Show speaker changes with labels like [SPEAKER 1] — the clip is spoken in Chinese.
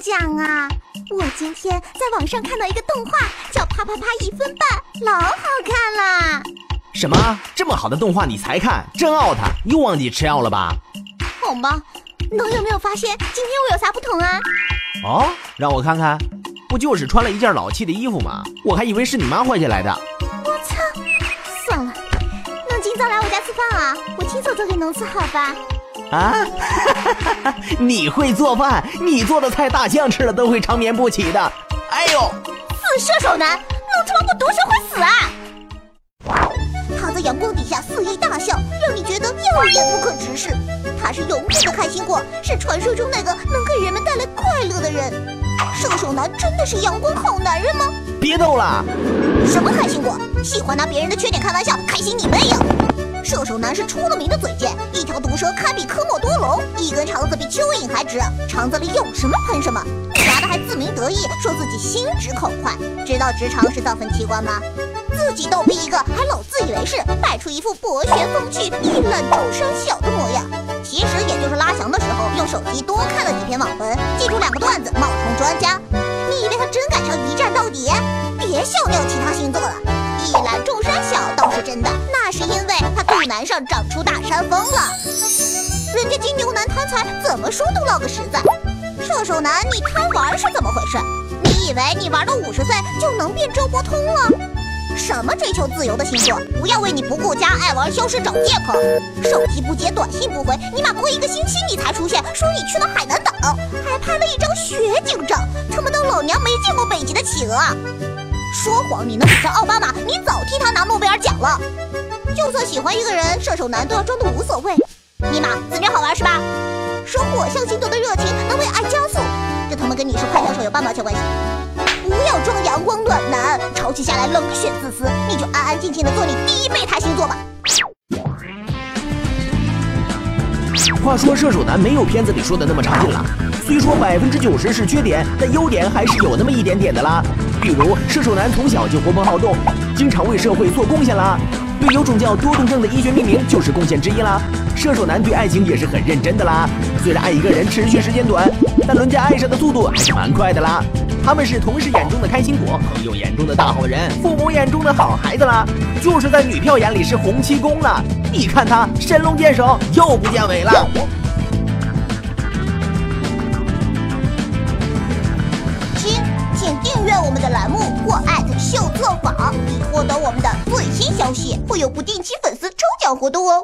[SPEAKER 1] 讲啊！我今天在网上看到一个动画，叫《啪啪啪一分半》，老好看啦！
[SPEAKER 2] 什么？这么好的动画你才看？真 out！又忘记吃药了吧？
[SPEAKER 1] 好吧，能有没有发现今天我有啥不同啊？
[SPEAKER 2] 哦，让我看看，不就是穿了一件老气的衣服吗？我还以为是你妈换下来的。
[SPEAKER 1] 我操！算了，能今早来我家吃饭啊？我亲手做给侬吃，好吧？
[SPEAKER 2] 啊，你会做饭？你做的菜大象吃了都会长眠不起的。哎呦，
[SPEAKER 1] 死射手男，能他妈不读书会死啊！他在阳光底下肆意大笑，让你觉得耀眼不可直视。他是永远的开心果，是传说中那个能给人们带来快乐的人。射手男真的是阳光好男人吗？
[SPEAKER 2] 别逗了！
[SPEAKER 1] 什么开心果？喜欢拿别人的缺点开玩笑，开心你妹呀！射手男是出了名的嘴贱，毒舌堪比科莫多龙，一根肠子比蚯蚓还直，肠子里有什么喷什么。答的还自鸣得意，说自己心直口快。知道直肠是造分器官吗？自己逗逼一个，还老自以为是，摆出一副博学风趣、一览众山小的模样。其实也就是拉翔的时候用手机多看了几篇网文，记住两个段子，冒充专家。你以为他真敢上一战到底？别笑尿其他星座了，男上长出大山峰了。人家金牛男贪财，怎么说都落个实在。射手男，你贪玩是怎么回事？你以为你玩到五十岁就能变周伯通了？什么追求自由的星座，不要为你不顾家、爱玩消失找借口。手机不接，短信不回，尼玛过一个星期你才出现，说你去了海南岛，还拍了一张雪景照，他妈的老娘没见过北极的企鹅。说谎你能比上奥巴马，你早替他拿诺贝尔奖了。就算喜欢一个人，射手男都要装的无所谓。尼玛自虐好玩是吧？说火象星座的热情能为爱加速，这他妈跟你是快枪手有半毛钱关系？不要装阳光暖男，潮起下来冷血自私，你就安安静静的做你第一备胎星座吧。
[SPEAKER 2] 话说射手男没有片子里说的那么差劲了，虽说百分之九十是缺点，但优点还是有那么一点点的啦。比如射手男从小就活泼好动，经常为社会做贡献啦。对有种叫多动症的医学命名就是贡献之一啦。射手男对爱情也是很认真的啦，虽然爱一个人持续时间短，但人家爱上的速度还是蛮快的啦。他们是同事眼中的开心果，朋友眼中的大好人，父母眼中的好孩子啦，就是在女票眼里是洪七公了。你看他神龙见首，又不见尾了。
[SPEAKER 1] 亲，请订阅我们的栏目定期粉丝抽奖活动哦。